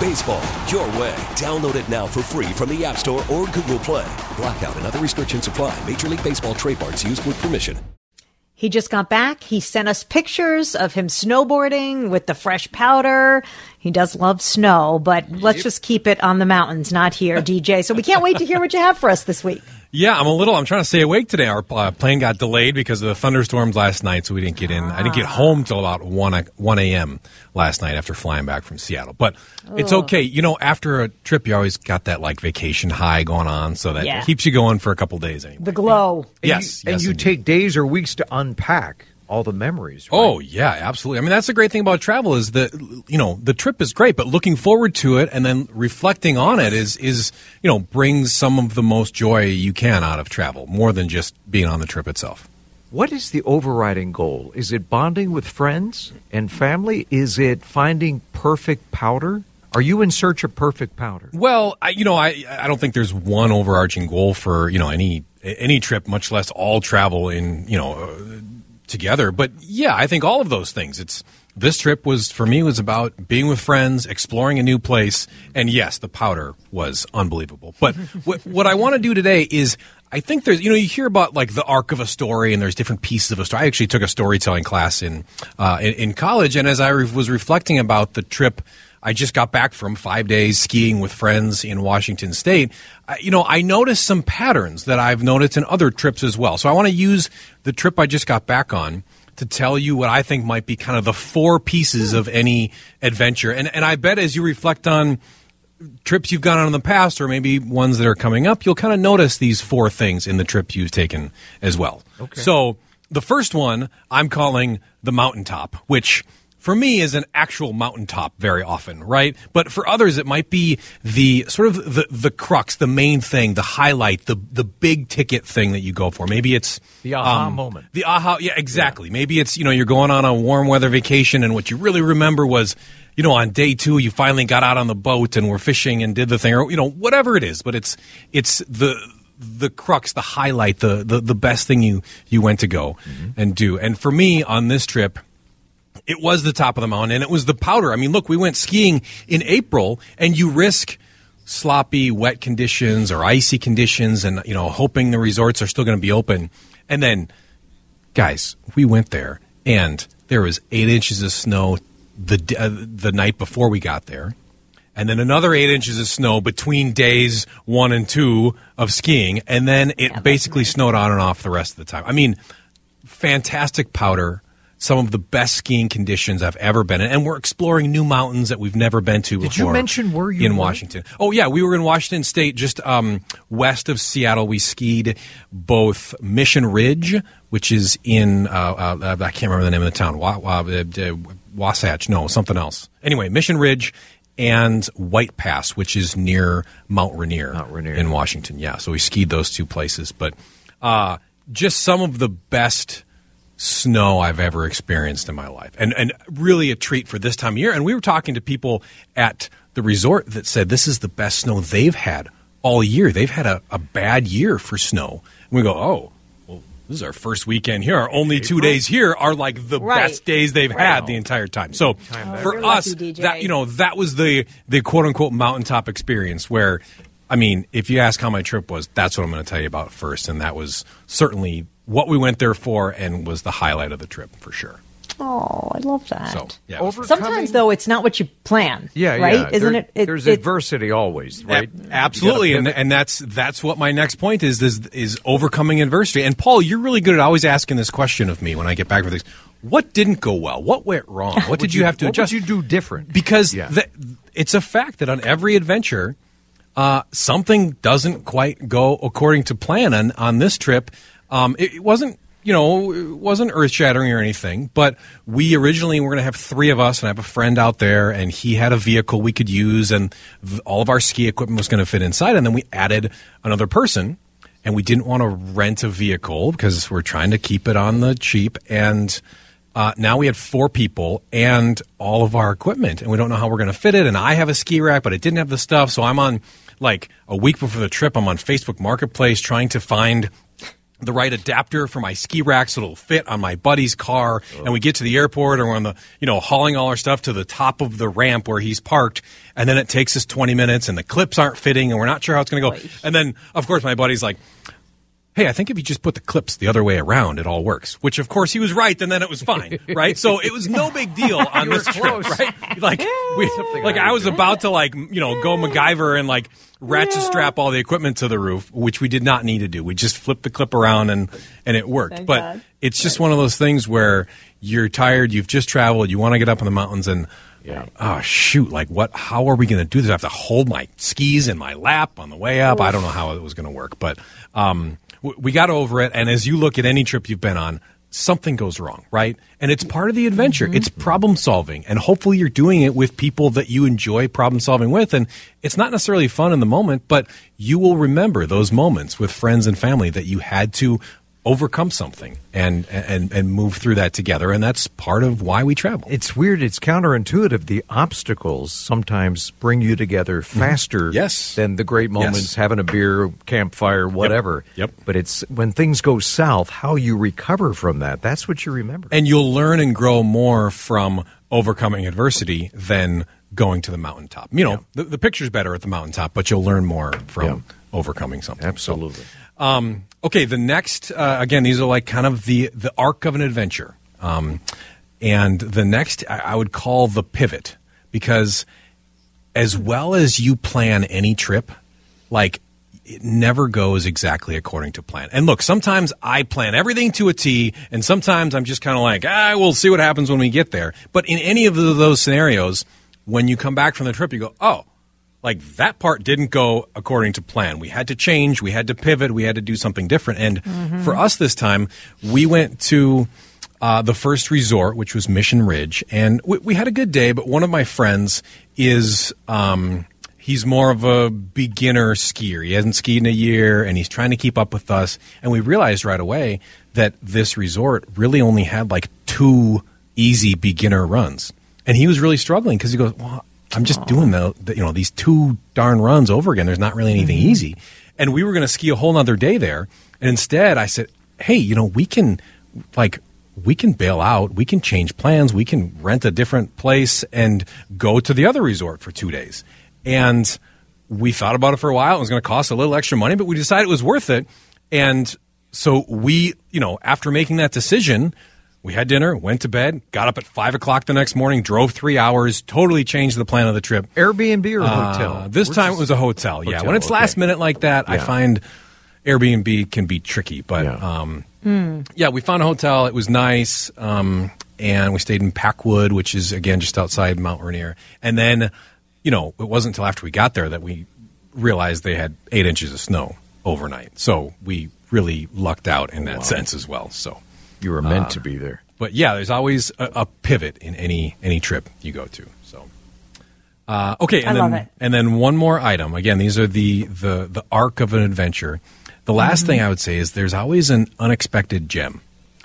Baseball, your way. Download it now for free from the App Store or Google Play. Blackout and other restrictions apply. Major League Baseball trademarks used with permission. He just got back. He sent us pictures of him snowboarding with the fresh powder. He does love snow, but let's just keep it on the mountains, not here, DJ. So we can't wait to hear what you have for us this week. Yeah, I'm a little. I'm trying to stay awake today. Our uh, plane got delayed because of the thunderstorms last night, so we didn't get in. I didn't get home till about one one a.m. last night after flying back from Seattle. But it's okay. You know, after a trip, you always got that like vacation high going on, so that Yeah. keeps you going for a couple days anyway. The glow. yes, and yes, you indeed. take days or weeks to unpack all the memories. Right? Oh yeah, absolutely. I mean, that's the great thing about travel is that you know the trip is great, but looking forward to it and then reflecting on it is is you know brings some of the most joy you can out of travel, more than just being on the trip itself. What is the overriding goal? Is it bonding with friends and family? Is it finding perfect powder? Are you in search of perfect powder? Well, I, you know, I I don't think there's one overarching goal for you know any any trip, much less all travel in you know uh, together. But yeah, I think all of those things. It's this trip was for me was about being with friends, exploring a new place, and yes, the powder was unbelievable. But what what I want to do today is. I think there's, you know, you hear about like the arc of a story, and there's different pieces of a story. I actually took a storytelling class in uh, in, in college, and as I re- was reflecting about the trip I just got back from five days skiing with friends in Washington State. I, you know, I noticed some patterns that I've noticed in other trips as well. So I want to use the trip I just got back on to tell you what I think might be kind of the four pieces of any adventure. And and I bet as you reflect on trips you've gone on in the past or maybe ones that are coming up, you'll kind of notice these four things in the trip you've taken as well. Okay. So the first one I'm calling the mountaintop, which for me is an actual mountaintop very often, right? But for others, it might be the sort of the, the crux, the main thing, the highlight, the, the big ticket thing that you go for. Maybe it's The aha um, moment. the aha, yeah, exactly. Maybe it's you know you're going on a warm weather vacation, and what you really remember was you know on day two you finally got out on the boat and were fishing and did the thing, or you know whatever it is. But it's it's the the crux, the highlight, the the, the best thing you you went to go and do. And for me on this trip. It was the top of the mountain, and it was the powder. I mean, look, we went skiing in April, and you risk sloppy, wet conditions or icy conditions, and you know, hoping the resorts are still going to be open. And then, guys, we went there, and there was eight inches of snow the uh, the night before we got there, and then another eight inches of snow between days one and two of skiing, and then it basically snowed on and off the rest of the time. I mean, fantastic powder. Some of the best skiing conditions I've ever been in, and we're exploring new mountains that we've never been to Did you mention where you in were? Washington? Oh yeah, we were in Washington State, just um, west of Seattle. We skied both Mission Ridge, which is in uh, uh, I can't remember the name of the town, uh, Wasatch, no, something else. Anyway, Mission Ridge and White Pass, which is near Mount Rainier, Mount Rainier. in Washington. Yeah, so we skied those two places, but uh, just some of the best snow I've ever experienced in my life, and and really a treat for this time of year. And we were talking to people at the resort that said this is the best snow they've had all year. They've had a, a bad year for snow. And we go, oh. well, This is our first weekend here. Our only two days here are like the Right. best days they've had the entire time. So for You're us, lucky, that you know, that was the the quote unquote mountaintop experience where I mean, if you ask how my trip was, that's what I'm going to tell you about first and that was certainly what we went there for and was the highlight of the trip for sure. Oh, I love that. So yeah, Over- Sometimes, though, it's not what you plan. Yeah, right? yeah. Isn't There- it, it? There's it- adversity always, right? A- Absolutely, and and that's that's what my next point is is is overcoming adversity. And Paul, you're really good at always asking this question of me when I get back from things. What didn't go well? What went wrong? What did you have to what adjust? would you do different? Because Yeah. the, it's a fact that on every adventure, uh, something doesn't quite go according to plan. And on this trip, um, it, it wasn't, you know, it wasn't earth shattering or anything. But we originally were going to have three of us, and I have a friend out there, and he had a vehicle we could use, and all of our ski equipment was going to fit inside. And then we added another person. And we didn't want to rent a vehicle because we're trying to keep it on the cheap. And uh, now we had four people and all of our equipment, and we don't know how we're going to fit it. And I have a ski rack, but it didn't have the stuff. So I'm on like a week before the trip. I'm on Facebook Marketplace trying to find the right adapter for my ski rack so it'll fit on my buddy's car. Oh. And we get to the airport and we're on the, you know, hauling all our stuff to the top of the ramp where he's parked. And then it takes us 20 minutes and the clips aren't fitting and we're not sure how it's going to go. And then, of course, my buddy's like, hey, I think if you just put the clips the other way around, it all works. Which, of course, he was right, and then it was fine, right? So it was no big deal on this trip, right? Like, we, like I was about to like, you know, go MacGyver and like ratchet strap all the equipment to the roof, which we did not need to do. We just flipped the clip around and and it worked. Thank but God. it's just one of those things where you're tired, you've just traveled, you want to get up in the mountains and. Yeah. Oh shoot! Like what? How are we going to do this? I have to hold my skis in my lap on the way up. I don't know how it was going to work, but um, we got over it. And as you look at any trip you've been on, something goes wrong, right? And it's part of the adventure. Mm-hmm. It's problem solving, and hopefully you're doing it with people that you enjoy problem solving with. And it's not necessarily fun in the moment, but you will remember those moments with friends and family that you had to overcome something and and and move through that together and that's part of why we travel It's weird. It's counterintuitive. The obstacles sometimes bring you together faster Mm-hmm. Yes. than the great moments, Yes. having a beer, campfire, whatever. Yep. But it's when things go south, how you recover from that. That's what you remember. and you'll learn and grow more from overcoming adversity than going to the mountaintop. You know, the, the picture's better at the mountaintop, but you'll learn more from Yeah. overcoming something. Absolutely. So, um, okay, the next uh, again, these are like kind of the the arc of an adventure, um, and the next I, I would call the pivot because as well as you plan any trip, like it never goes exactly according to plan. And look, sometimes I plan everything to a T, and sometimes I'm just kind of like, ah, we'll see what happens when we get there. But in any of the, those scenarios, when you come back from the trip, you go, oh, like that part didn't go according to plan. We had to change, we had to pivot, we had to do something different. And for us this time, we went to uh, the first resort, which was Mission Ridge, and we, we had a good day. But one of my friends is um, he's more of a beginner skier. He hasn't skied in a year, and he's trying to keep up with us. And we realized right away that this resort really only had like two easy beginner runs, and he was really struggling because he goes, "Well, I'm just doing the, the you know these two darn runs over again. There's not really anything mm-hmm. easy." And we were going to ski a whole nother day there, and instead I said, "Hey, you know, we can like." we can bail out, we can change plans, we can rent a different place and go to the other resort for two days. And we thought about it for a while. It was going to cost a little extra money, but we decided it was worth it. And so we, you know, after making that decision, we had dinner, went to bed, got up at five o'clock the next morning, drove three hours, totally changed the plan of the trip. Airbnb or Uh, hotel? this We're time it was a hotel. Yeah, when it's okay. last minute like that, I find Airbnb can be tricky. But Yeah. um, yeah, we found a hotel. It was nice, um, and we stayed in Packwood, which is again just outside Mount Rainier. And then, you know, it wasn't until after we got there that we realized they had eight inches of snow overnight. So we really lucked out in that sense as well. So. You were meant to be there. But yeah, there's always a, a pivot in any any trip you go to. So, uh, okay, and I then love it. and then one more item. Again, these are the the the arc of an adventure. The last thing I would say is there's always an unexpected gem.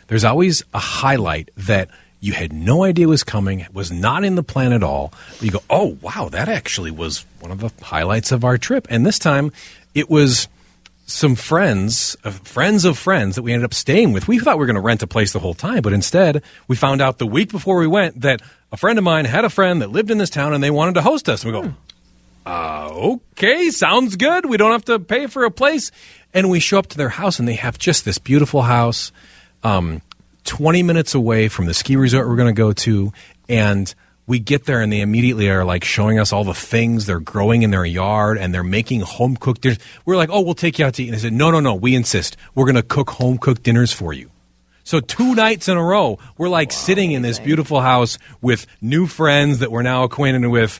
There's always a highlight that you had no idea was coming, was not in the plan at all. You go, oh wow, that actually was one of the highlights of our trip. And this time, it was some friends, uh, friends of friends that we ended up staying with. We thought we were going to rent a place the whole time, but instead, we found out the week before we went that a friend of mine had a friend that lived in this town and they wanted to host us. And we go, uh, okay, sounds good. We don't have to pay for a place. And we show up to their house and they have just this beautiful house. Um, 20 minutes away from the ski resort we're going to go to, and we get there and they immediately are like showing us all the things they're growing in their yard and they're making home cooked dinners. We're like, oh, we'll take you out to eat. And they said, no, no, no, we insist. We're going to cook home cooked dinners for you. So two nights in a row, we're like wow, sitting in this beautiful house with new friends that we're now acquainted with,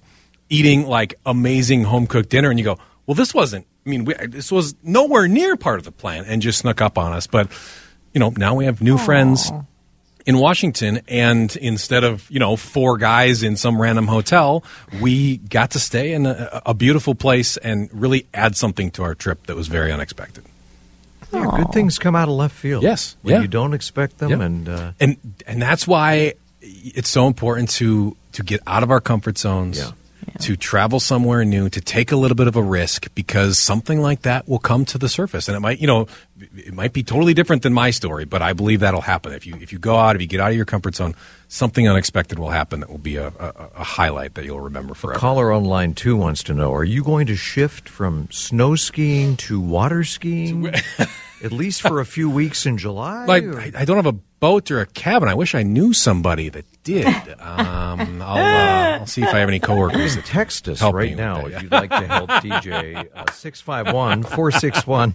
eating like amazing home cooked dinner. And you go, well, this wasn't. I mean, we, this was nowhere near part of the plan, and just snuck up on us. But you know, now we have new Aww. friends in Washington, and instead of you know four guys in some random hotel, we got to stay in a, a beautiful place and really add something to our trip that was very unexpected. Yeah, good things come out of left field. Yes, when yeah. you don't expect them, yeah. and uh, and and that's why it's so important to to get out of our comfort zones. Yeah. To travel somewhere new, to take a little bit of a risk, because something like that will come to the surface, and it might, you know, it might be totally different than my story, but I believe that'll happen. If you if you go out, if you get out of your comfort zone, something unexpected will happen that will be a, a, a highlight that you'll remember forever. A caller on line two wants to know: Are you going to shift from snow skiing to water skiing? at least for a few weeks in July? Like, I, I, don't have a boat or a cabin. I wish I knew somebody that did. Um, I'll, uh, I'll, see if I have any coworkers. That text us right now if you'd like to help DJ. Uh, 651 461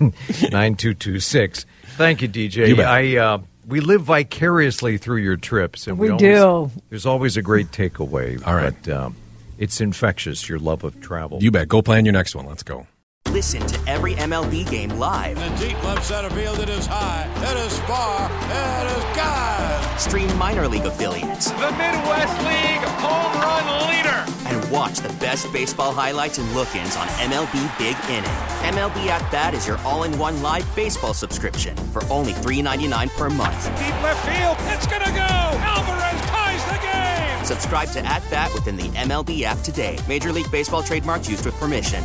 9226. Thank you, DJ. You I, uh, we live vicariously through your trips. And we, we do. There's always a great takeaway. All right. But, um, it's infectious, your love of travel. You bet. Go plan your next one. Let's go. Listen to every MLB game live. In the deep left center field, it is high, it is far, it is God. Stream minor league affiliates. The Midwest League home run leader. And watch the best baseball highlights and look-ins on MLB Big Inning. MLB At Bat is your all-in-one live baseball subscription for only $3.99 per month. Deep left field, it's gonna go. Alvarez ties the game. Subscribe to At Bat within the MLB app today. Major League Baseball trademarks used with permission.